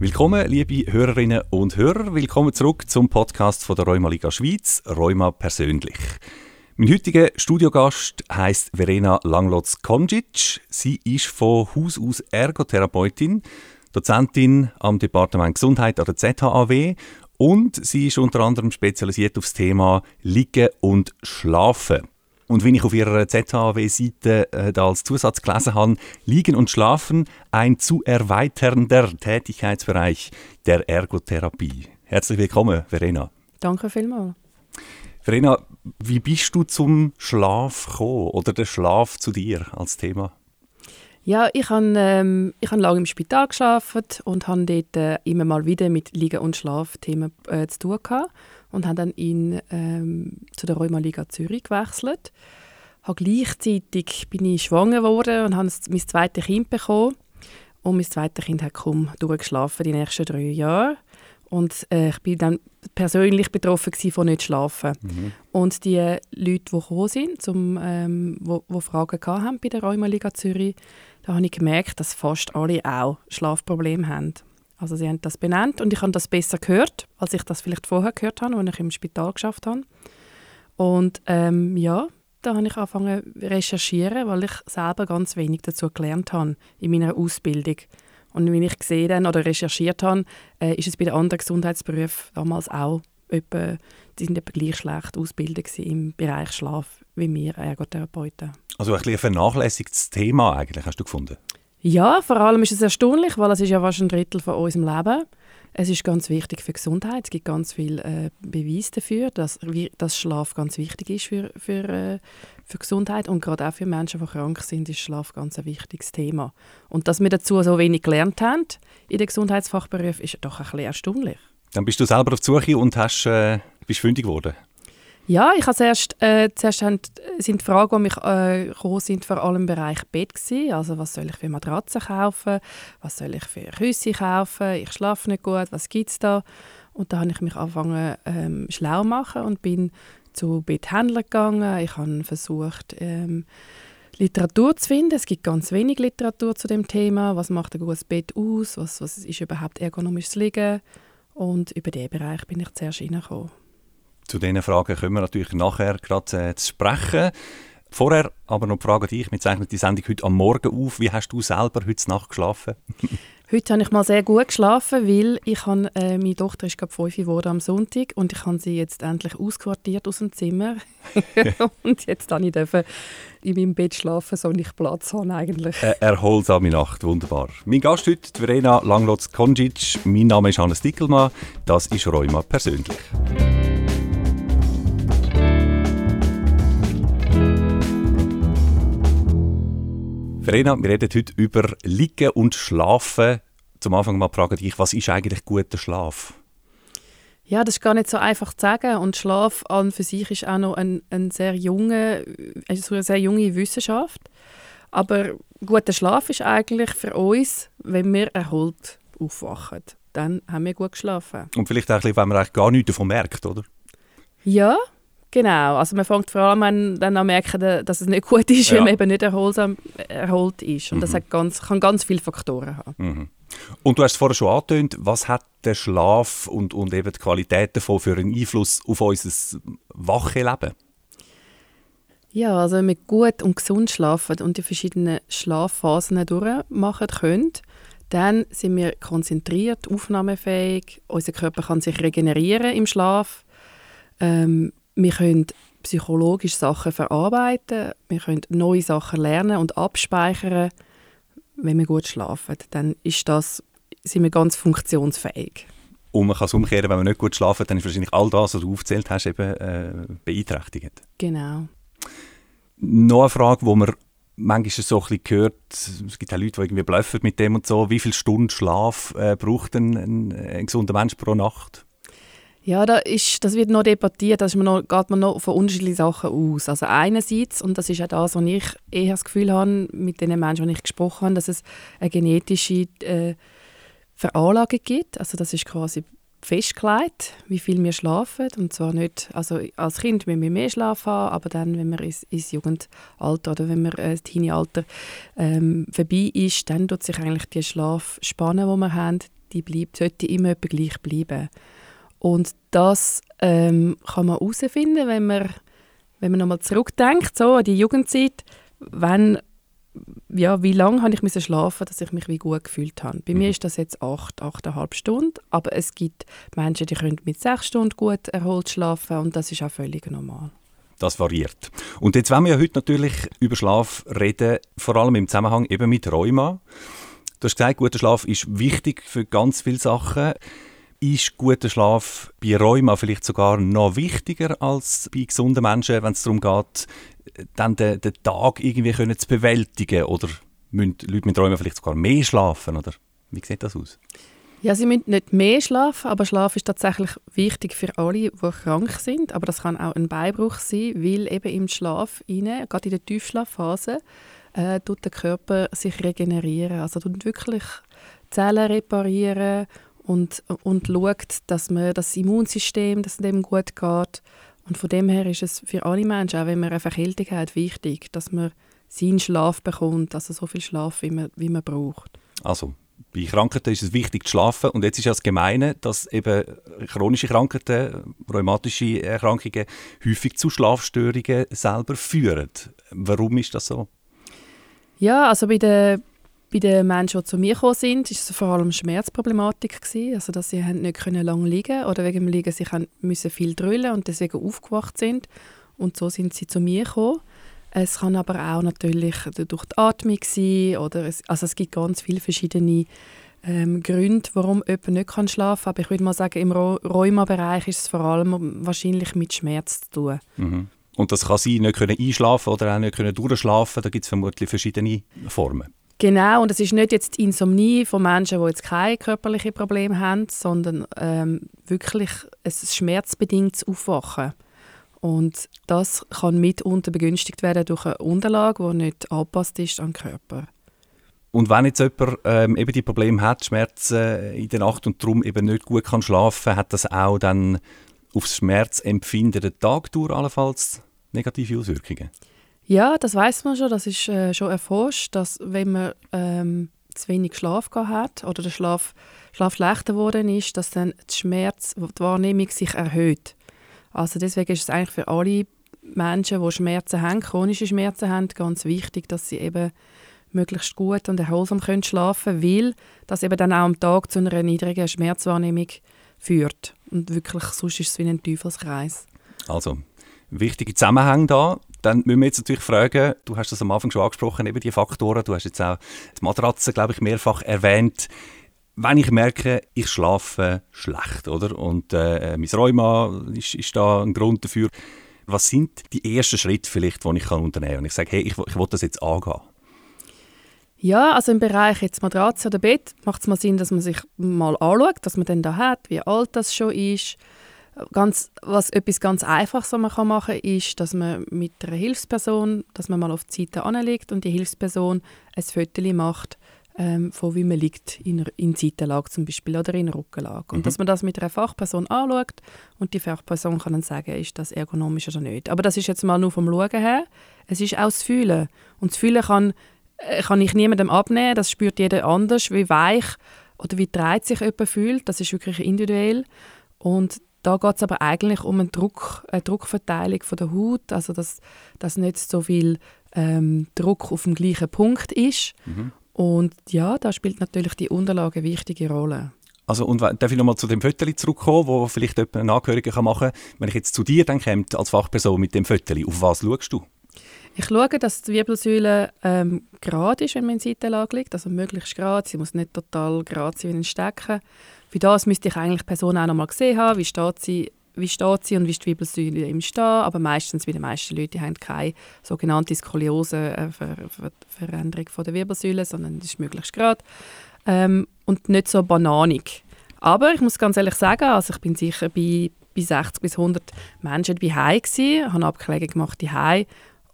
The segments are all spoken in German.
Willkommen, liebe Hörerinnen und Hörer. Willkommen zurück zum Podcast von der Rheuma Liga Schweiz, Rheuma persönlich. Mein heutiger Studiogast heißt Verena Langlotz-Konjic. Sie ist von Haus aus Ergotherapeutin, Dozentin am Departement Gesundheit an der ZHAW und sie ist unter anderem spezialisiert auf das Thema Liegen und Schlafen. Und wie ich auf ihrer ZHW-Seite äh, als Zusatz gelesen habe, Liegen und Schlafen ein zu erweiternder Tätigkeitsbereich der Ergotherapie. Herzlich willkommen, Verena. Danke vielmals. Verena, wie bist du zum Schlaf gekommen oder der Schlaf zu dir als Thema? Ja, ich habe ähm, ich hab lange im Spital geschlafen und habe dort äh, immer mal wieder mit Liegen- und Schlafthemen äh, zu tun gehabt und habe dann in, ähm, zu der Rheuma Liga Zürich gewechselt. Habe gleichzeitig bin ich schwanger geworden und habe mein zweites Kind bekommen. Und mein zweites Kind hat kaum durchgeschlafen die nächsten drei Jahre. Und äh, ich bin dann persönlich betroffen von nicht schlafen. Mhm. Und die Leute, die gekommen sind, zum, ähm, wo, wo Fragen hatten bei der Rheuma Liga Zürich, da habe ich gemerkt, dass fast alle auch Schlafprobleme haben. Also sie haben das benannt und ich habe das besser gehört, als ich das vielleicht vorher gehört habe, als ich im Spital geschafft habe. Und ähm, ja, da habe ich angefangen zu recherchieren, weil ich selber ganz wenig dazu gelernt habe in meiner Ausbildung. Und wie ich gesehen oder recherchiert habe, äh, ist es bei den anderen Gesundheitsberufen damals auch etwa, die sind etwa gleich schlecht ausgebildet im Bereich Schlaf wie wir Ergotherapeuten. Also ein, ein vernachlässigtes Thema eigentlich, hast du gefunden? Ja, vor allem ist es erstaunlich, weil es ist ja fast ein Drittel von unserem Leben. Es ist ganz wichtig für Gesundheit. Es gibt ganz viele äh, Beweise dafür, dass, dass Schlaf ganz wichtig ist für, für, äh, für Gesundheit. Und gerade auch für Menschen, die krank sind, ist Schlaf ganz ein wichtiges Thema. Und dass wir dazu so wenig gelernt haben in den Gesundheitsfachberufen, ist doch ein bisschen erstaunlich. Dann bist du selber auf die Suche und hast, äh, bist fündig geworden. Ja, ich habe zuerst, äh, zuerst haben, sind die Fragen, die mich äh, gekommen sind, vor allem im Bereich Bett gewesen. Also was soll ich für Matratzen kaufen? Was soll ich für Küsse kaufen? Ich schlafe nicht gut. Was gibt es da? Und da habe ich mich angefangen ähm, schlau machen und bin zu Betthändlern gegangen. Ich habe versucht, ähm, Literatur zu finden. Es gibt ganz wenig Literatur zu dem Thema. Was macht ein gutes Bett aus? Was, was ist überhaupt ergonomisches Liegen? Und über diesen Bereich bin ich zuerst hineingekommen. Zu diesen Fragen können wir natürlich nachher gerade äh, zu sprechen. Vorher aber noch die Frage an dich. Wir zeichnen die Sendung heute am Morgen auf. Wie hast du selber heute Nacht geschlafen? heute habe ich mal sehr gut geschlafen, weil ich habe, äh, meine Tochter ist gerade fünf geworden am Sonntag und ich habe sie jetzt endlich ausquartiert aus dem Zimmer. und jetzt darf ich in meinem Bett schlafen, so ich Platz habe eigentlich. Äh, erholsame Nacht, wunderbar. Mein Gast heute, Verena Langlotz-Konjic. Mein Name ist Hannes Dickelmann. Das ist Rheuma persönlich. Verena, wir reden heute über Liegen und Schlafen. Zum Anfang mal frage ich, was ist eigentlich guter Schlaf? Ja, das ist gar nicht so einfach zu sagen. Und Schlaf an für sich ist auch noch ein, ein sehr junge, also eine sehr junge Wissenschaft. Aber guter Schlaf ist eigentlich für uns, wenn wir erholt aufwachen. Dann haben wir gut geschlafen. Und vielleicht auch ein bisschen, wenn man eigentlich gar nichts davon merkt, oder? Ja, Genau, also man fängt vor allem an, dann an merken, dass es nicht gut ist, ja. wenn man eben nicht erholsam, erholt ist. Und mhm. das hat ganz, kann ganz viele Faktoren haben. Mhm. Und du hast es vorher schon angetönt, was hat der Schlaf und, und eben die Qualität davon für einen Einfluss auf unser wache Leben? Ja, also wenn wir gut und gesund schlafen und die verschiedenen Schlafphasen durchmachen können, dann sind wir konzentriert, aufnahmefähig, unser Körper kann sich regenerieren im Schlaf. Ähm, wir können psychologisch Sachen verarbeiten, wir können neue Sachen lernen und abspeichern. Wenn wir gut schlafen, dann ist das, sind wir ganz funktionsfähig. Und man kann es umkehren, wenn man nicht gut schlafen, dann ist wahrscheinlich all das, was du aufgezählt hast, eben äh, beeinträchtigt. Genau. Noch eine Frage, wo man manchmal so ein bisschen hört, es gibt auch Leute, die irgendwie bluffen mit dem und so, wie viele Stunden Schlaf äh, braucht ein, ein, ein gesunder Mensch pro Nacht? Ja, da ist, das wird noch debattiert, da man noch, geht man noch von unterschiedlichen Sachen aus. Also einerseits, und das ist auch das, was ich eher das Gefühl habe, mit den Menschen, die ich gesprochen habe, dass es eine genetische äh, Veranlagung gibt. Also das ist quasi festgelegt, wie viel wir schlafen. Und zwar nicht, also als Kind müssen wir mehr Schlaf haben, aber dann, wenn man ins, ins Jugendalter oder wenn man äh, das Teenie-Alter ähm, vorbei ist, dann tut sich eigentlich die Schlafspanne, die wir haben, die bleibt, sollte immer gleich bleiben. Und das ähm, kann man herausfinden, wenn man, wenn man nochmal zurückdenkt, so an die Jugendzeit, wenn ja, wie lange habe ich müssen schlafen, dass ich mich wie gut gefühlt habe. Bei mhm. mir ist das jetzt acht, achteinhalb Stunden, aber es gibt Menschen, die können mit sechs Stunden gut erholt schlafen und das ist auch völlig normal. Das variiert. Und jetzt wollen wir ja heute natürlich über Schlaf reden, vor allem im Zusammenhang eben mit Rheuma. Du hast gesagt, guter Schlaf ist wichtig für ganz viele Sachen. Ist guter Schlaf bei Rheuma vielleicht sogar noch wichtiger als bei gesunden Menschen, wenn es darum geht, dann den, den Tag irgendwie können zu bewältigen? Oder müssen Leute mit Rheuma vielleicht sogar mehr schlafen? Oder wie sieht das aus? Ja, sie müssen nicht mehr schlafen, aber Schlaf ist tatsächlich wichtig für alle, die krank sind. Aber das kann auch ein Beibruch sein, weil eben im Schlaf, rein, gerade in der Tiefschlafphase, äh, tut der Körper sich regenerieren. Also tut wirklich Zellen reparieren und, und schaut, dass man das Immunsystem, dass dem gut geht. Und von dem her ist es für alle Menschen, auch wenn man eine Verkältung hat, wichtig, dass man seinen Schlaf bekommt, also so viel Schlaf, wie man, wie man braucht. Also, bei Krankheiten ist es wichtig zu schlafen und jetzt ist ja das Gemeine, dass eben chronische Krankheiten, rheumatische Erkrankungen häufig zu Schlafstörungen selber führen. Warum ist das so? Ja, also bei den, bei den Menschen, die zu mir gekommen sind, ist es vor allem Schmerzproblematik gewesen, also dass sie nicht können lang liegen oder wegen dem Liegen sich müssen viel drüllen und deswegen aufgewacht sind und so sind sie zu mir gekommen. Es kann aber auch natürlich durch die Atmung sein oder es, also es gibt ganz viele verschiedene ähm, Gründe, warum jemand nicht schlafen kann. Aber ich würde mal sagen, im Rheuma-Bereich ist es vor allem wahrscheinlich mit Schmerz zu tun. Mhm. Und das kann sein, nicht können einschlafen oder auch nicht können durchschlafen. Da gibt es vermutlich verschiedene Formen. Genau, und es ist nicht jetzt die Insomnie von Menschen, die jetzt keine körperlichen Probleme haben, sondern ähm, wirklich ein schmerzbedingtes Aufwachen. Und das kann mitunter begünstigt werden durch eine Unterlage, die nicht angepasst ist an den Körper. Und wenn jetzt jemand ähm, eben die Probleme hat, Schmerzen in der Nacht und darum eben nicht gut kann schlafen, hat das auch dann aufs Schmerzempfinden der Tag durch allenfalls negative Auswirkungen? Ja, das weiß man schon. Das ist äh, schon erforscht, dass wenn man ähm, zu wenig Schlaf hat oder der Schlaf, Schlaf schlechter geworden ist, dass dann die Schmerz, die Wahrnehmung sich erhöht. Also deswegen ist es eigentlich für alle Menschen, die Schmerzen haben, chronische Schmerzen haben, ganz wichtig, dass sie eben möglichst gut und erholsam können schlafen weil das eben dann auch am Tag zu einer niedrigen Schmerzwahrnehmung führt. Und wirklich, sonst ist es wie ein Teufelskreis. Also, wichtige Zusammenhänge da. Dann müssen wir jetzt natürlich fragen, du hast das am Anfang schon angesprochen, eben die Faktoren, du hast jetzt auch die Matratze, glaube ich, mehrfach erwähnt. Wenn ich merke, ich schlafe schlecht, oder? Und äh, mein Rheuma ist, ist da ein Grund dafür. Was sind die ersten Schritte vielleicht, die ich kann unternehmen kann? Und ich sage, hey, ich, ich will das jetzt angehen. Ja, also im Bereich jetzt Matratze oder Bett macht es mal Sinn, dass man sich mal anschaut, was man denn da hat, wie alt das schon ist, Ganz, was etwas ganz Einfaches, was man kann machen kann, ist, dass man mit einer Hilfsperson, dass man mal auf die Seite anlegt und die Hilfsperson ein Foto macht, ähm, von wie man liegt, in, in Seitenlage zum Beispiel oder in Rückenlage. Und mhm. dass man das mit einer Fachperson anschaut und die Fachperson kann dann sagen, ist das ergonomisch oder nicht. Aber das ist jetzt mal nur vom Schauen her. Es ist auch das Fühlen. Und das Fühlen kann, äh, kann ich niemandem abnehmen, das spürt jeder anders, wie weich oder wie breit sich jemand fühlt. Das ist wirklich individuell. Und da geht es aber eigentlich um eine, Druck, eine Druckverteilung von der Haut, also dass, dass nicht so viel ähm, Druck auf dem gleichen Punkt ist. Mhm. Und ja, da spielt natürlich die Unterlage eine wichtige Rolle. Also, und darf ich nochmal zu dem Foto zurückkommen, wo vielleicht jemand einen Angehörigen machen kann? Wenn ich jetzt zu dir dann komme, als Fachperson mit dem Foto, auf was schaust du? Ich schaue, dass die Wirbelsäule ähm, gerade ist, wenn man in Seitenlage liegt, also möglichst gerade. Sie muss nicht total gerade sein wie ein Stecken. Für das müsste ich eigentlich die Person auch noch mal gesehen haben, wie steht sie, wie steht sie und wie ist die Wirbelsäule im Stehen. Aber meistens, wie die meisten Leute, haben keine sogenannte Skoliose, äh, der Wirbelsäule, sondern das ist möglichst gerade. Ähm, und nicht so bananig. Aber ich muss ganz ehrlich sagen, also ich bin sicher bei, bei 60 bis 100 Menschen bei Hause gewesen, habe Abklärungen gemacht die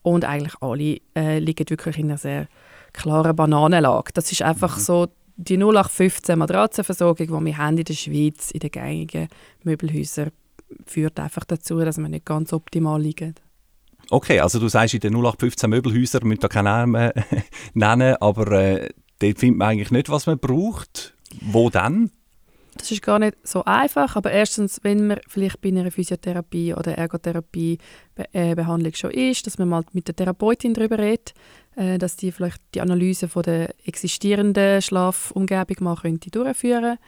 und eigentlich alle äh, liegen wirklich in einer sehr klaren Bananenlage. Das ist einfach mhm. so die 0815 Matratzenversorgung, die wir haben in der Schweiz, in den gängigen Möbelhäusern, führt einfach dazu, dass wir nicht ganz optimal liegen. Okay, also du sagst, in den 0815 Möbelhäusern, müssen da keinen Namen nennen, aber äh, dort findet man eigentlich nicht, was man braucht. Wo dann? Das ist gar nicht so einfach, aber erstens, wenn man vielleicht bei einer Physiotherapie oder Ergotherapie-Behandlung äh, schon ist, dass man mal mit der Therapeutin darüber redet, äh, dass die vielleicht die Analyse von der existierenden Schlafumgebung mal könnte durchführen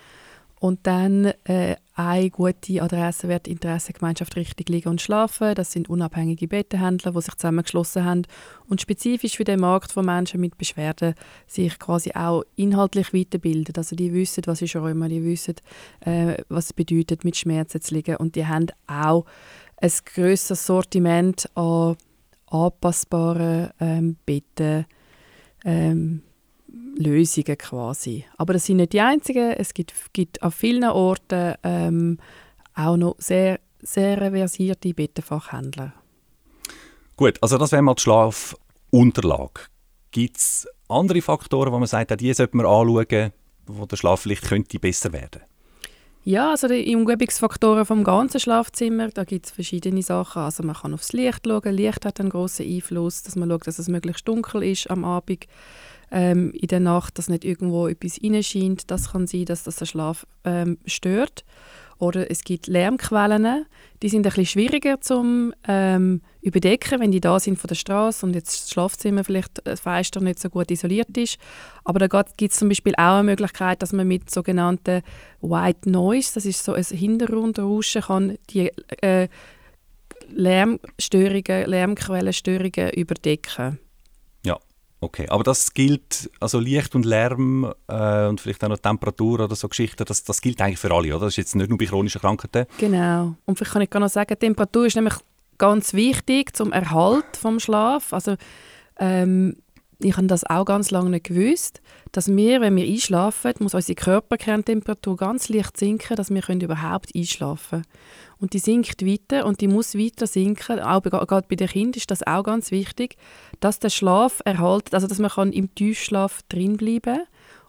und dann äh, eine gute Adresse die Interessengemeinschaft Richtig Liegen und Schlafen. Das sind unabhängige Bettenhändler, die sich zusammengeschlossen haben und spezifisch für den Markt von Menschen mit Beschwerden sich quasi auch inhaltlich weiterbilden. Also die wissen, was ist Rheuma, die wissen, äh, was es bedeutet, mit Schmerzen zu liegen und die haben auch ein grösseres Sortiment an anpassbaren ähm, Betten, ähm, Lösungen quasi. Aber das sind nicht die einzigen. Es gibt, gibt an vielen Orten ähm, auch noch sehr, sehr versierte Bettenfachhändler. Gut, also das wäre mal die Schlafunterlage. Gibt es andere Faktoren, wo man sagt, die sollte man anschauen, wo der Schlaf vielleicht könnte besser werden ja, also die Umgebungsfaktoren vom ganzen Schlafzimmer, da gibt es verschiedene Sachen. Also man kann aufs Licht schauen. Licht hat einen großen Einfluss, dass man schaut, dass es möglichst dunkel ist am Abend ähm, in der Nacht, dass nicht irgendwo etwas reinscheint. Das kann sein, dass das den Schlaf ähm, stört. Oder es gibt Lärmquellen, die sind bisschen schwieriger zum ähm, überdecken, wenn die da sind von der Straße und jetzt das Schlafzimmer vielleicht das Fenster nicht so gut isoliert ist. Aber da gibt es zum Beispiel auch eine Möglichkeit, dass man mit sogenannten White Noise, das ist so ein Hintergrundrauschen, kann die äh, Lärmstörungen, Lärmquellenstörungen überdecken. Okay, aber das gilt, also Licht und Lärm äh, und vielleicht auch noch Temperatur oder so Geschichten, das, das gilt eigentlich für alle, oder? Das ist jetzt nicht nur bei chronischen Krankheiten. Genau. Und vielleicht kann ich noch sagen, Temperatur ist nämlich ganz wichtig zum Erhalt vom Schlaf. Also ähm, ich habe das auch ganz lange nicht gewusst, dass wir, wenn wir einschlafen, muss unsere Körperkerntemperatur ganz leicht sinken, dass wir überhaupt einschlafen können. Und die sinkt weiter und die muss weiter sinken. Auch gerade bei den Kindern ist das auch ganz wichtig, dass der Schlaf erhalten, also dass man im Tiefschlaf drin bleiben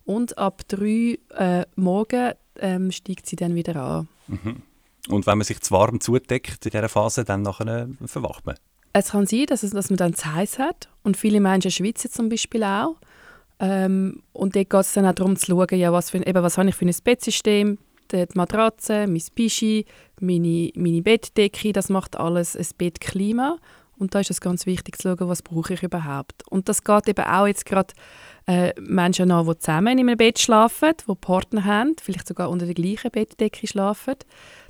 und ab drei äh, Morgen ähm, steigt sie dann wieder an. Mhm. Und wenn man sich zu warm zudeckt in dieser Phase, dann nachher verwacht man? Es kann sein, dass, es, dass man dann zu heiß hat und viele Menschen schwitzen zum Beispiel auch. Ähm, und dort geht es dann auch darum zu schauen, ja, was, für, eben, was habe ich für ein Bettsystem, die Matratze, mein Pischi, meine, meine Bettdecke, das macht alles ein Bettklima. Und da ist es ganz wichtig zu schauen, was brauche ich überhaupt. Und das geht eben auch jetzt gerade äh, Menschen an, die zusammen in einem Bett schlafen, die Partner haben, vielleicht sogar unter der gleichen Bettdecke schlafen.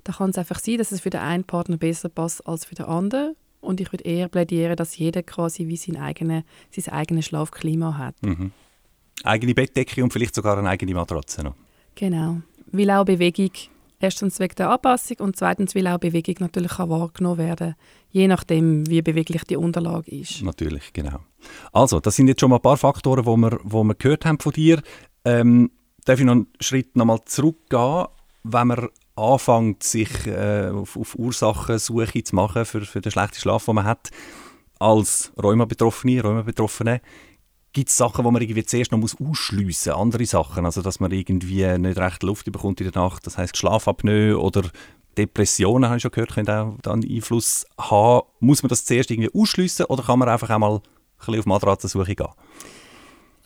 Da kann es einfach sein, dass es für den einen Partner besser passt als für den anderen. Und ich würde eher plädieren, dass jeder quasi wie sein, eigene, sein eigenes Schlafklima hat. Mhm. Eigene Bettdecke und vielleicht sogar eine eigene Matratze noch. Genau. Weil auch Bewegung, erstens wegen der Anpassung und zweitens weil auch Bewegung natürlich kann wahrgenommen werden je nachdem, wie beweglich die Unterlage ist. Natürlich, genau. Also, das sind jetzt schon mal ein paar Faktoren, die wir, wo wir gehört haben von dir. Ähm, darf ich noch einen Schritt nochmal zurückgehen, wenn man anfängt, sich äh, auf, auf Ursachensuche zu machen für, für den schlechten Schlaf, den man hat, als Rheuma-Betroffene, Rheuma-Betroffene, gibt es Sachen, die man irgendwie zuerst noch muss ausschliessen muss, andere Sachen, also dass man irgendwie nicht recht Luft bekommt in der Nacht, das heißt Schlafapnoe oder Depressionen, habe ich schon gehört, können auch dann Einfluss haben. Muss man das zuerst irgendwie ausschliessen oder kann man einfach einmal ein bisschen auf Matratzensuche gehen?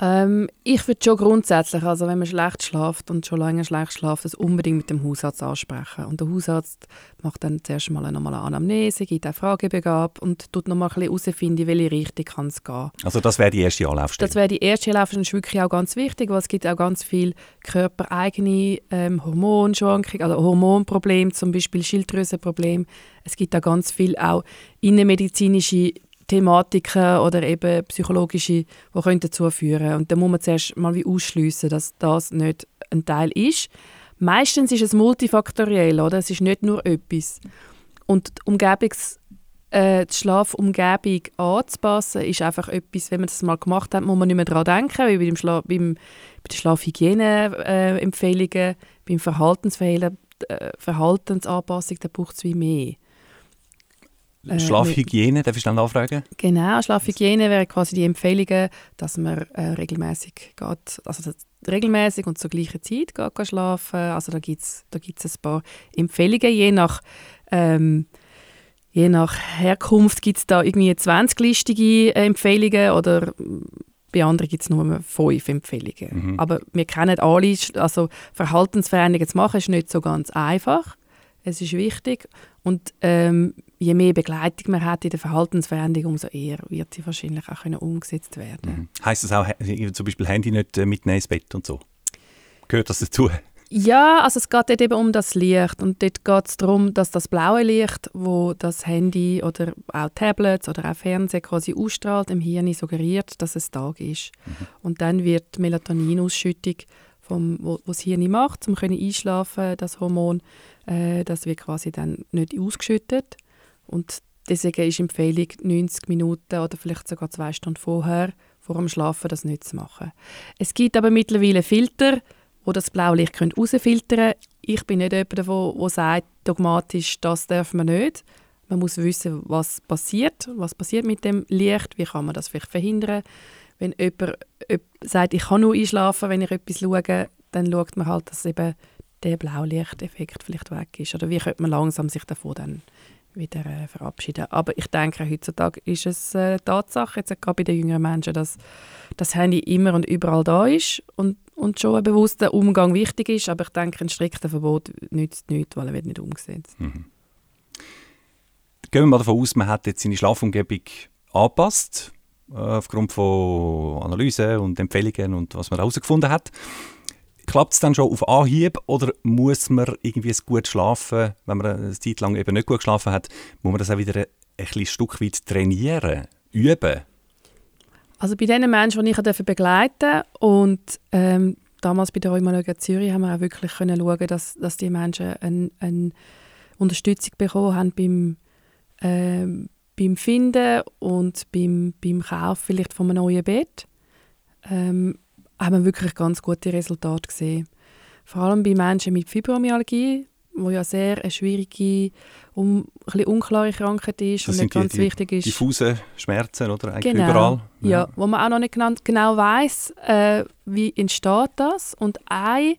Ähm, ich würde schon grundsätzlich, also wenn man schlecht schlaft und schon lange schlecht schlaft, das unbedingt mit dem Hausarzt ansprechen. Und der Hausarzt macht dann zuerst mal eine Anamnese, gibt eine Fragebögen ab und tut nochmal ein bisschen herausfinden, in welche Richtung kann es gehen. Also das wäre die erste Anlaufstelle? Das wäre die erste Anlaufstelle, das ist wirklich auch ganz wichtig, weil es gibt auch ganz viele körpereigene ähm, Hormonschwankungen, also Hormonprobleme, zum Beispiel Schilddrüsenprobleme. Es gibt auch ganz viel auch innenmedizinische Thematiken oder eben psychologische, die können dazu führen Und da muss man zuerst mal wie ausschliessen, dass das nicht ein Teil ist. Meistens ist es multifaktoriell, oder? Es ist nicht nur etwas. Und die, Umgebungs, äh, die Schlafumgebung anzupassen, ist einfach etwas, wenn man das mal gemacht hat, muss man nicht mehr daran denken, wie beim Schla beim, bei den Schlafhygiene-Empfehlungen, beim Verhaltensverhalten, äh, Verhaltensanpassung, da braucht es wie mehr. Äh, Schlafhygiene, darf ich dann nachfragen? Genau, Schlafhygiene wäre quasi die Empfehlungen, dass man äh, regelmäßig geht, also regelmäßig und zur gleichen Zeit geht, geht schlafen. Also da gibt es da gibt's ein paar Empfehlungen, je nach ähm, Je nach Herkunft gibt es da irgendwie 20-listige Empfehlungen oder bei anderen gibt es nur fünf Empfehlungen. Mhm. Aber wir kennen alle, also Verhaltensveränderungen zu machen, ist nicht so ganz einfach. Es ist wichtig. Und ähm, je mehr Begleitung man hat in der Verhaltensveränderung, umso eher wird sie wahrscheinlich auch können umgesetzt werden. Mhm. Heißt das auch, zum Beispiel Handy nicht äh, mitnehmen ins Bett und so? Gehört das dazu? Ja, also es geht dort eben um das Licht und dort geht es darum, dass das blaue Licht, wo das Handy oder auch Tablets oder auch Fernseher quasi ausstrahlt, im Hirn suggeriert, dass es Tag ist. Mhm. Und dann wird die Melatoninausschüttung, vom, wo, wo das Hirn macht, um einschlafen das Hormon, äh, das wird quasi dann nicht ausgeschüttet. Und deswegen ist Empfehlung, 90 Minuten oder vielleicht sogar zwei Stunden vorher, vor dem Schlafen, das nicht zu machen. Es gibt aber mittlerweile Filter, wo das Blaulicht herausfiltern können. Ich bin nicht jemand, der sagt, dogmatisch, das darf man nicht. Man muss wissen, was passiert, was passiert mit dem Licht, wie kann man das vielleicht verhindern. Wenn jemand sagt, ich kann nur einschlafen, wenn ich etwas schaue, dann schaut man halt, dass eben der Blaulichteffekt vielleicht weg ist. Oder wie könnte man langsam sich davon dann wieder äh, verabschieden. Aber ich denke, heutzutage ist es äh, Tatsache, jetzt gerade bei den jüngeren Menschen, dass das Handy immer und überall da ist und, und schon ein bewusster Umgang wichtig ist. Aber ich denke, ein strikter Verbot nützt nichts, weil er wird nicht umgesetzt. Mhm. Gehen wir mal davon aus, man hat jetzt seine Schlafumgebung angepasst, äh, aufgrund von Analysen und Empfehlungen und was man herausgefunden hat. Klappt es dann schon auf Anhieb oder muss man irgendwie gut schlafen, wenn man eine Zeit lang eben nicht gut geschlafen hat, muss man das auch wieder ein, ein Stück weit trainieren, üben? Also bei den Menschen, die ich begleiten und ähm, damals bei der Rheumatologie Zürich haben wir auch wirklich können schauen, dass, dass die Menschen eine, eine Unterstützung bekommen haben beim, ähm, beim Finden und beim, beim Kauf vielleicht von einem neuen Bett. Ähm, haben wir wirklich ganz gute Resultate gesehen. Vor allem bei Menschen mit Fibromyalgie, wo ja sehr eine schwierige, um, ein unklare Krankheit ist das und nicht ganz die, wichtig ist. Diffuse Schmerzen oder eigentlich genau. überall. Ja. ja. wo man auch noch nicht genau, genau weiß, äh, wie entsteht das. Und eine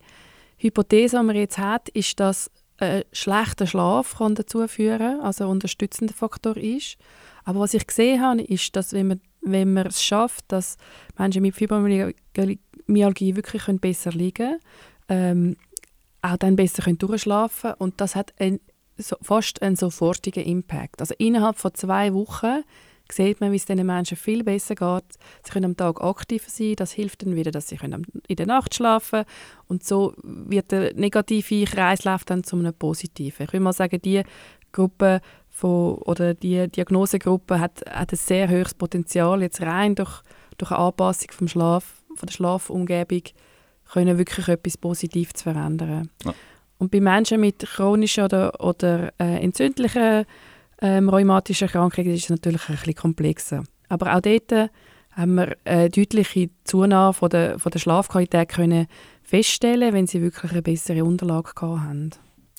Hypothese, die man jetzt hat, ist, dass ein schlechter Schlaf kann dazu führen, also ein unterstützender Faktor ist. Aber was ich gesehen habe, ist, dass wenn man, wenn man es schafft, dass Menschen mit Fibromyalgie Myalgie wirklich können besser liegen ähm, auch dann besser können durchschlafen und das hat ein, so, fast einen sofortigen Impact. Also innerhalb von zwei Wochen sieht man, wie es diesen Menschen viel besser geht. Sie können am Tag aktiver sein, das hilft dann wieder, dass sie können in der Nacht schlafen und so wird der negative Kreislauf dann zu einem positiven. Ich würde mal sagen, die Gruppe von, oder die Diagnosegruppe hat, hat ein sehr hohes Potenzial, jetzt rein durch, durch eine Anpassung vom Schlaf von der Schlafumgebung können wirklich etwas Positives verändern. Ja. Und bei Menschen mit chronischen oder, oder äh, entzündlichen ähm, rheumatischen Krankheiten ist es natürlich ein bisschen komplexer. Aber auch dort haben wir eine deutliche Zunahme von der, von der Schlafqualität können feststellen, wenn sie wirklich eine bessere Unterlage haben.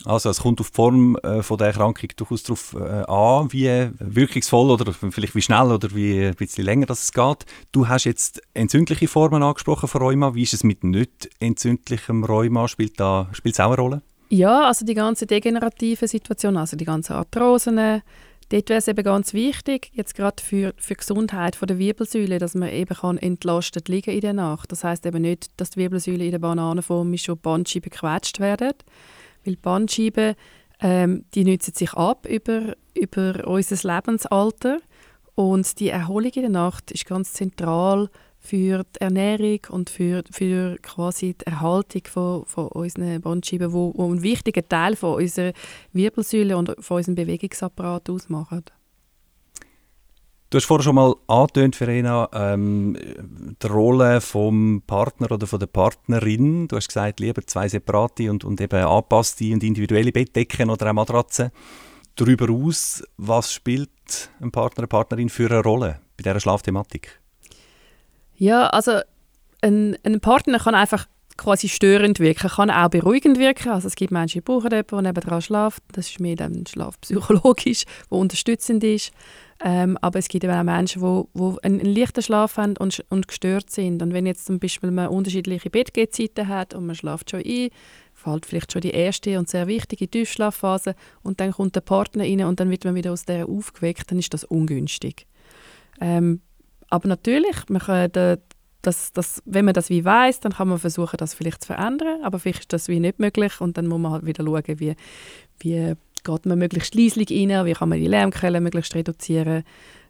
Also es kommt auf die Form äh, von der Erkrankung durchaus darauf äh, an, wie wirkungsvoll oder vielleicht wie schnell oder wie ein bisschen länger das es geht. Du hast jetzt entzündliche Formen angesprochen von Rheuma. Wie ist es mit nicht entzündlichem Rheuma? Spielt da spielt es auch eine Rolle? Ja, also die ganze degenerative Situation, also die ganzen Arthrosen, dort wäre es eben ganz wichtig, jetzt gerade für, für die Gesundheit der Wirbelsäule, dass man eben kann entlastet liegen in der Nacht. Das heißt eben nicht, dass die Wirbelsäule in der Bananenform ist und Bandscheiben gequetscht werden, weil Bandscheiben, ähm, die nützen sich ab über, über unser Lebensalter und die Erholung in der Nacht ist ganz zentral für die Ernährung und für, für quasi die Erhaltung von, von unseren Bandscheiben, wo, wo einen wichtigen Teil von unserer Wirbelsäule und von unserem Bewegungsapparat ausmachen. Du hast vorher schon mal angetönt, Verena, ähm, die Rolle vom Partner oder von der Partnerin. Du hast gesagt, lieber zwei separate und, und eben angepasste und individuelle Bettdecken oder auch Matratzen. Darüber aus, was spielt ein Partner, eine Partnerin für eine Rolle bei dieser Schlafthematik? Ja, also ein, ein Partner kann einfach quasi störend wirken, kann auch beruhigend wirken. Also es gibt Menschen, die brauchen jemanden, der nebenan schläft. Das ist mehr dann schlafpsychologisch, der unterstützend ist. Ähm, aber es gibt eben auch Menschen, die, die einen, einen leichten Schlaf haben und, und gestört sind. Und wenn jetzt zum Beispiel man unterschiedliche Bettgehzeiten hat und man schläft schon ein, fällt vielleicht schon die erste und sehr wichtige Tiefschlafphase und dann kommt der Partner rein und dann wird man wieder aus der aufgeweckt, dann ist das ungünstig. Ähm, aber natürlich, man kann da, das, das, wenn man das wie weiß, dann kann man versuchen, das vielleicht zu verändern, aber vielleicht ist das wie nicht möglich und dann muss man halt wieder schauen, wie, wie geht man möglichst leislich rein, wie kann man die Lärmquellen möglichst reduzieren.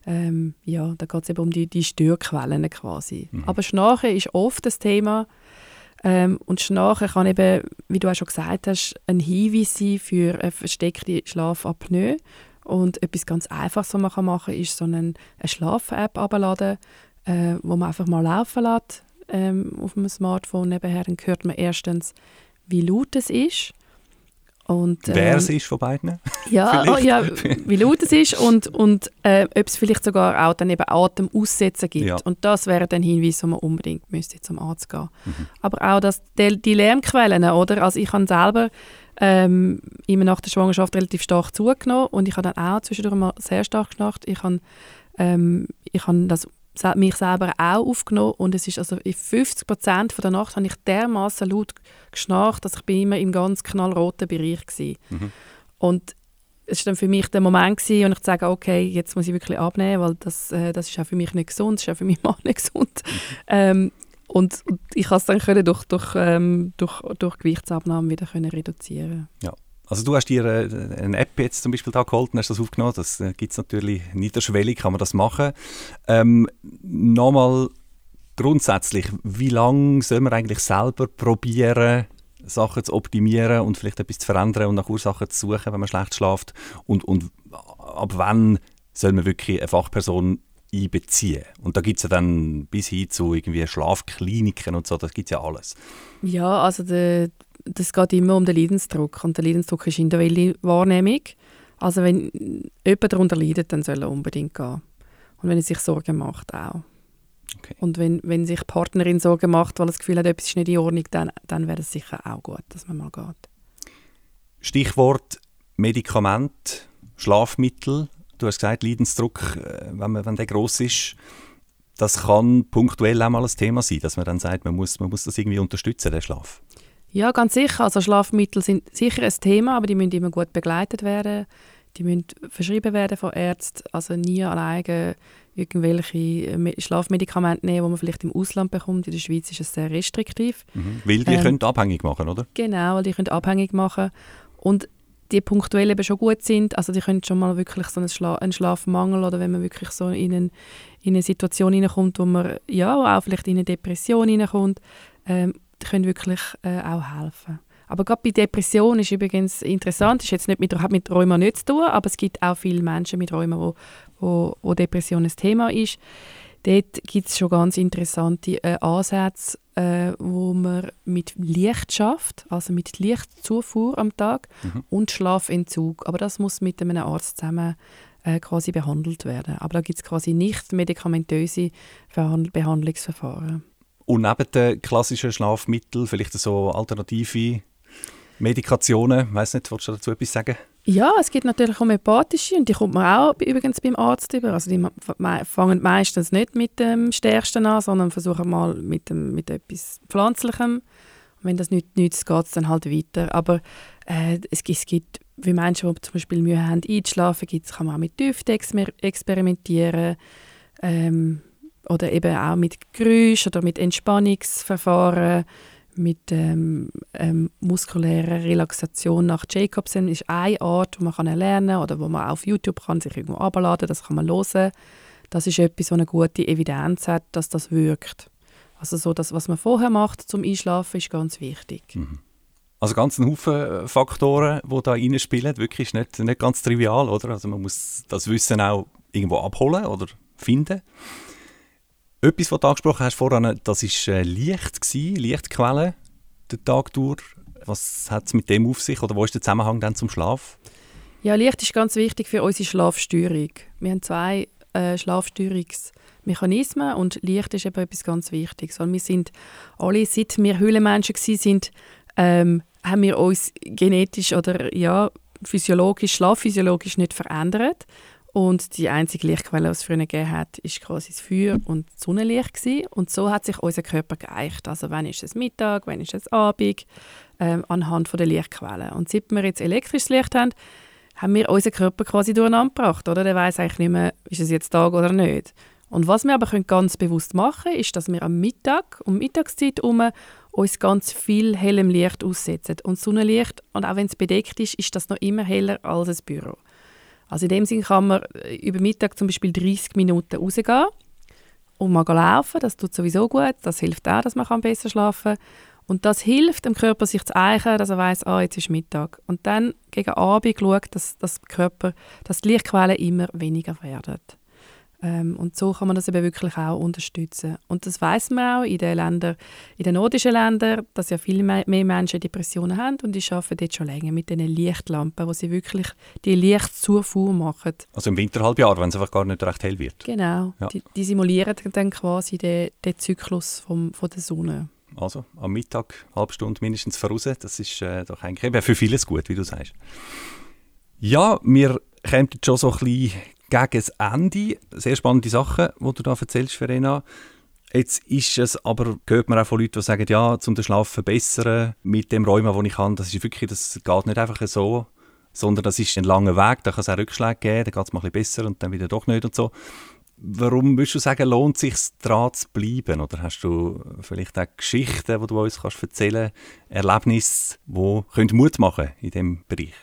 Ähm, ja, da geht es eben um die, die Störquellen quasi. Mhm. Aber Schnarchen ist oft das Thema ähm, und Schnarchen kann eben, wie du auch schon gesagt hast, ein Hinweis sein für eine versteckte Schlafapnoe. Und etwas ganz Einfaches, was man machen kann, ist so eine, eine Schlaf-App abladen, äh, wo man einfach mal laufen lässt ähm, auf dem Smartphone nebenher. Dann hört man erstens, wie laut es ist. Und, ähm, Wer es ist von beiden? Ja, oh, ja wie laut es ist und, und äh, ob es vielleicht sogar auch dann eben Atem aussetzen gibt. Ja. Und das wäre dann Hinweis, wo man unbedingt müsste zum Arzt gehen. Mhm. Aber auch das, die, die Lärmquellen, oder? Also ich habe selber ähm, immer nach der Schwangerschaft relativ stark zugenommen und ich habe dann auch zwischendurch mal sehr stark geschnarcht. Ich habe, ähm, ich habe das mich selber auch aufgenommen und es ist also in 50 Prozent der Nacht habe ich dermaßen laut geschnarcht, dass ich bin immer im ganz knallroten Bereich war. Mhm. Und es war dann für mich der Moment gewesen, und ich sage, okay, jetzt muss ich wirklich abnehmen, weil das, äh, das ist auch für mich nicht gesund, das ist auch für meinen Mann nicht gesund. Mhm. Ähm, und, und, ich konnte es dann können durch, durch, ähm, durch, durch Gewichtsabnahme wieder können reduzieren Ja. Also du hast dir äh, eine App jetzt zum Beispiel da geholt und hast das aufgenommen. Das äh, gibt es natürlich niederschwellig, kann man das machen. Ähm, Nochmal grundsätzlich, wie lange soll man eigentlich selber probieren, Sachen zu optimieren und vielleicht etwas zu verändern und nach Ursachen zu suchen, wenn man schlecht schläft? Und, und ab wann soll man wirklich eine Fachperson einbeziehen? Und da gibt es ja dann bis hin zu irgendwie Schlafkliniken und so, das gibt es ja alles. Ja, also der das geht immer um den Leidensdruck. Und der Leidensdruck ist individuelle Wahrnehmung. Also wenn jemand darunter leidet, dann soll er unbedingt gehen. Und wenn er sich Sorgen macht, auch. Okay. Und wenn, wenn sich die Partnerin Sorgen macht, weil er das Gefühl hat, etwas ist nicht in Ordnung, dann, dann wäre es sicher auch gut, dass man mal geht. Stichwort Medikament, Schlafmittel. Du hast gesagt, Leidensdruck, äh, wenn, man, wenn der groß ist, das kann punktuell auch mal ein Thema sein, dass man dann sagt, man muss, man muss das irgendwie unterstützen, den Schlaf. Ja, ganz sicher. Also Schlafmittel sind sicher ein Thema, aber die müssen immer gut begleitet werden. Die müssen verschrieben werden von Ärzten. Also nie alleine irgendwelche Schlafmedikamente nehmen, die man vielleicht im Ausland bekommt. In der Schweiz ist es sehr restriktiv. Mhm. Weil die ähm, können abhängig machen, oder? Genau, weil die können abhängig machen. Und die punktuell eben schon gut sind, also die können schon mal wirklich so einen, Schla einen Schlafmangel oder wenn man wirklich so in, einen, in eine Situation hineinkommt, wo man ja auch vielleicht in eine Depression hineinkommt, ähm, können wirklich äh, auch helfen. Aber gerade bei Depressionen ist übrigens interessant, ist jetzt nicht mit, hat mit Rheuma nichts zu tun, aber es gibt auch viele Menschen mit Rheuma, wo, wo, wo Depression ein Thema ist. Dort gibt es schon ganz interessante äh, Ansätze, äh, wo man mit Licht schafft, also mit Lichtzufuhr am Tag mhm. und Schlafentzug. Aber das muss mit einem Arzt zusammen äh, quasi behandelt werden. Aber da gibt es quasi nicht medikamentöse Behandlungsverfahren. Und neben den klassischen Schlafmitteln vielleicht so alternative Medikationen? Ich weiss nicht, willst du dazu etwas sagen? Ja, es gibt natürlich homöopathische und die kommt man auch übrigens beim Arzt über. Also die fangen meistens nicht mit dem Stärksten an, sondern versuchen mal mit, dem, mit etwas Pflanzlichem. Und wenn das nicht nützt, geht es dann halt weiter. Aber äh, es, es gibt wie Menschen, die zum Beispiel Mühe haben einzuschlafen, kann man auch mit Düften experimentieren. Ähm, oder eben auch mit Geräusch oder mit Entspannungsverfahren, mit ähm, ähm, muskulärer Relaxation nach Jacobsen ist eine Art, wo man kann lernen oder wo man auf YouTube kann sich irgendwo abladen, das kann man hören. Das ist etwas, wo eine gute Evidenz hat, dass das wirkt. Also so das, was man vorher macht zum Einschlafen, ist ganz wichtig. Mhm. Also ganz ein Haufen äh, Faktoren, die da reinspielen. Wirklich ist nicht, nicht ganz trivial, oder? Also man muss das Wissen auch irgendwo abholen oder finden. Etwas, was du angesprochen hast vorhin, das war äh, Licht, Lichtquelle, den Tag durch. Was hat es mit dem auf sich oder wo ist der Zusammenhang dann zum Schlaf? Ja, Licht ist ganz wichtig für unsere Schlafstörung. Wir haben zwei äh, Schlafstörungs- Mechanismen und Licht ist eben etwas ganz Wichtiges. Weil wir sind alle, seit wir Höhlenmenschen sind, ähm, haben wir uns genetisch oder ja, physiologisch, schlafphysiologisch nicht verändert. Und die einzige Lichtquelle, die es früher gegeben hat, ist quasi das Feuer und das Sonnenlicht gewesen. Und so hat sich unser Körper geeicht. Also wann ist es Mittag, wann ist es Abend, ähm, anhand der Lichtquellen. Und seit wir jetzt elektrisches Licht haben, haben wir unseren Körper quasi durcheinander gebracht. Oder? Der weiß eigentlich nicht mehr, ist es jetzt Tag oder nicht. Und was wir aber können ganz bewusst machen können, ist, dass wir am Mittag, um Mittagszeit herum, uns ganz viel hellem Licht aussetzen. Und Sonnenlicht, und auch wenn es bedeckt ist, ist das noch immer heller als ein Büro. Also in dem Sinne kann man äh, über Mittag zum Beispiel 30 Minuten rausgehen und mal laufen. Das tut sowieso gut. Das hilft auch, dass man besser schlafen kann. Und das hilft dem Körper, sich zu eichen, dass er weiß, ah, jetzt ist Mittag. Und dann gegen Abend schaut, dass, dass, Körper, dass die Lichtquellen immer weniger werden. Ähm, und so kann man das eben wirklich auch unterstützen. Und das weiß man auch in den Ländern, in den nordischen Ländern, dass ja viel mehr, Menschen Depressionen haben und die arbeiten dort schon länger mit diesen Lichtlampen, wo sie wirklich die Lichtzufuhr machen. Also im Winterhalbjahr, wenn es einfach gar nicht recht hell wird. Genau, ja. die, die, simulieren dann quasi den, den Zyklus vom, von der Sonne. Also am Mittag, halbe Stunde mindestens voraus, das ist äh, doch eigentlich für vieles gut, wie du sagst. Ja, wir jetzt schon so ein bisschen gegen das Ende. Sehr spannende Sachen, die du da erzählst, Verena. Jetzt ist es aber, hört man auch von Leuten, die sagen, ja, um den Schlaf verbessern mit dem Rheuma, das ich habe, das ist wirklich, das geht nicht einfach so, sondern das ist ein langer Weg, da kann es auch Rückschläge geben, dann geht es mal ein bisschen besser und dann wieder doch nicht und so. Warum würdest du sagen, lohnt es sich dran zu bleiben? Oder hast du vielleicht auch Geschichten, die du uns erzählen kannst, Erlebnisse, die Mut machen können in diesem Bereich?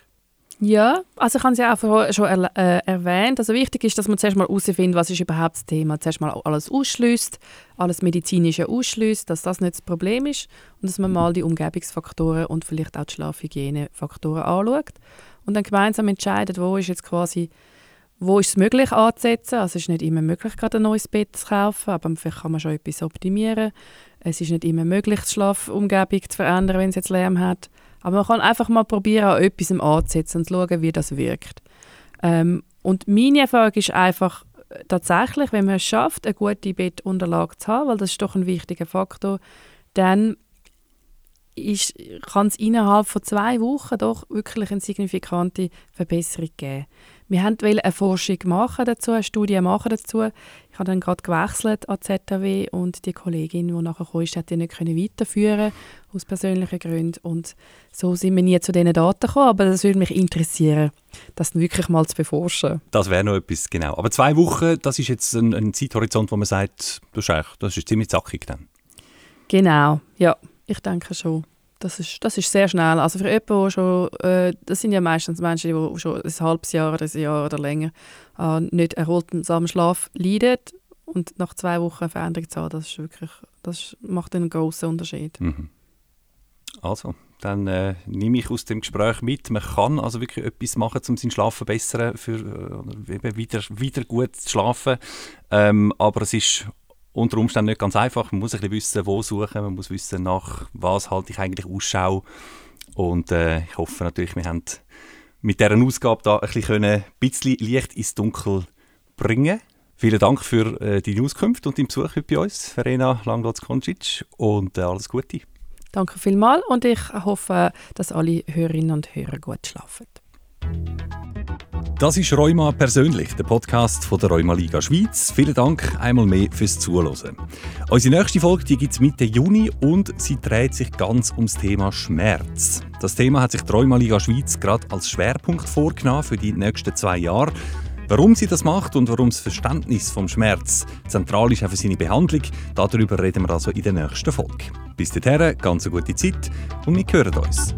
Ja, also ich habe es ja auch schon er, äh, erwähnt. Also wichtig ist, dass man zuerst mal herausfindet, was ist überhaupt das Thema. Zuerst mal alles ausschließt, alles Medizinische ausschließt, dass das nicht das Problem ist und dass man mal die Umgebungsfaktoren und vielleicht auch die Schlafhygienefaktoren anschaut und dann gemeinsam entscheidet, wo ist jetzt quasi wo ist es möglich anzusetzen. Also es ist nicht immer möglich, gerade ein neues Bett zu kaufen, aber vielleicht kann man schon etwas optimieren. Es ist nicht immer möglich, die Schlafumgebung zu verändern, wenn es jetzt Lärm hat. Aber man kann einfach mal probieren, an etwas anzusetzen und schauen, wie das wirkt. Ähm, und meine Erfahrung ist einfach äh, tatsächlich, wenn man es schafft, eine gute Bettunterlage zu haben, weil das ist doch ein wichtiger Faktor, dann kann es innerhalb von zwei Wochen doch wirklich eine signifikante Verbesserung geben. Wir wollten eine Forschung machen dazu, eine Studie machen dazu. Ich habe dann gerade gewechselt an ZAW und die Kollegin, die nachher kam, hat die nicht weiterführen aus persönlichen Gründen. Und so sind wir nie zu diesen Daten gekommen, aber das würde mich interessieren, das wirklich mal zu beforschen. Das wäre noch etwas, genau. Aber zwei Wochen, das ist jetzt ein, ein Zeithorizont, wo man sagt, das ist, das ist ziemlich zackig dann. Genau, ja, ich denke schon. Das ist, das ist sehr schnell. Also für jemanden, der schon, äh, das sind ja meistens Menschen, die schon ein halbes Jahr, ein Jahr oder länger an nicht erholsamen Schlaf leiden und nach zwei Wochen eine Veränderung zu haben, das, ist wirklich, das macht einen großen Unterschied. Mhm. Also, dann äh, nehme ich aus dem Gespräch mit, man kann also wirklich etwas machen, um seinen Schlaf zu verbessern, für äh, wieder, wieder gut zu schlafen. Ähm, aber es ist unter Umständen nicht ganz einfach. Man muss ein bisschen wissen, wo suchen, man muss wissen, nach was halte ich eigentlich Ausschau. Und äh, ich hoffe natürlich, wir haben mit dieser Ausgabe da ein bisschen, ein bisschen Licht ins Dunkel bringen Vielen Dank für äh, deine Auskunft und deinen Besuch heute bei uns, Verena Langlotz-Koncic, und äh, alles Gute. Danke vielmals und ich hoffe, dass alle Hörerinnen und Hörer gut schlafen. Das ist Rheuma persönlich, der Podcast von der Rheuma Liga Schweiz. Vielen Dank einmal mehr fürs Zuhören. Unsere nächste Folge gibt es Mitte Juni und sie dreht sich ganz ums Thema Schmerz. Das Thema hat sich die Rheuma Liga Schweiz gerade als Schwerpunkt vorgenommen für die nächsten zwei Jahre. Warum sie das macht und warum das Verständnis vom Schmerz zentral ist für seine Behandlung, darüber reden wir also in der nächsten Folge. Bis dahin, ganz eine gute Zeit und wir hören uns.